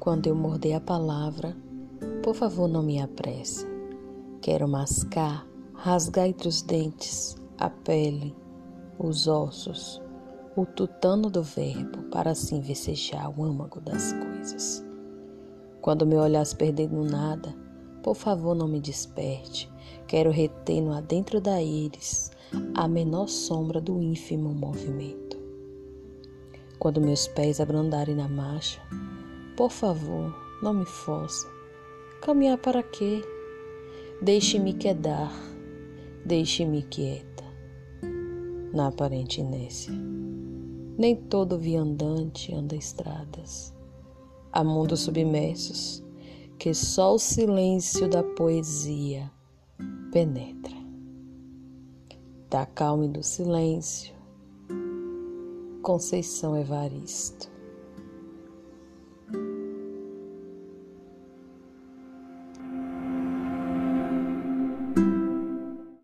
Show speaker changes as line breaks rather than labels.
Quando eu morder a palavra, por favor não me apresse. Quero mascar, rasgar entre os dentes a pele, os ossos, o tutano do verbo, para assim vecejar o âmago das coisas. Quando me olhas perdendo nada, por favor não me desperte. Quero reter no adentro da íris a menor sombra do ínfimo movimento. Quando meus pés abrandarem na marcha, por favor, não me force. Caminhar para quê? Deixe-me quedar, deixe-me quieta. Na aparente inércia, nem todo viandante anda estradas. Há mundos submersos que só o silêncio da poesia penetra. Da calma e do silêncio, Conceição Evaristo.